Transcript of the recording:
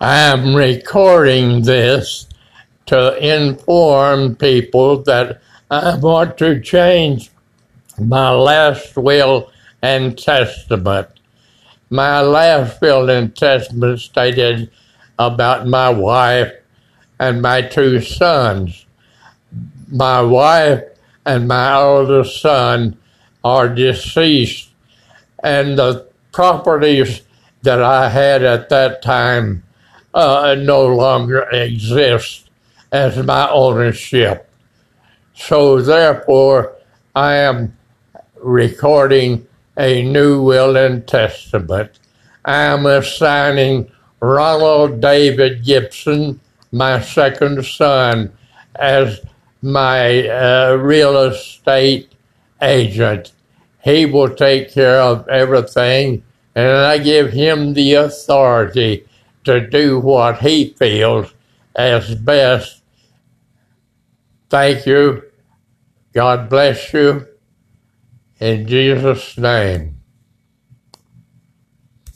I am recording this to inform people that I want to change my last will and testament. My last will and testament stated about my wife and my two sons. My wife and my oldest son are deceased, and the properties that I had at that time uh, no longer exist as my ownership. So, therefore, I am recording a new will and testament. I am assigning Ronald David Gibson, my second son, as my uh, real estate agent. He will take care of everything, and I give him the authority to do what he feels as best. Thank you. God bless you. In Jesus' name.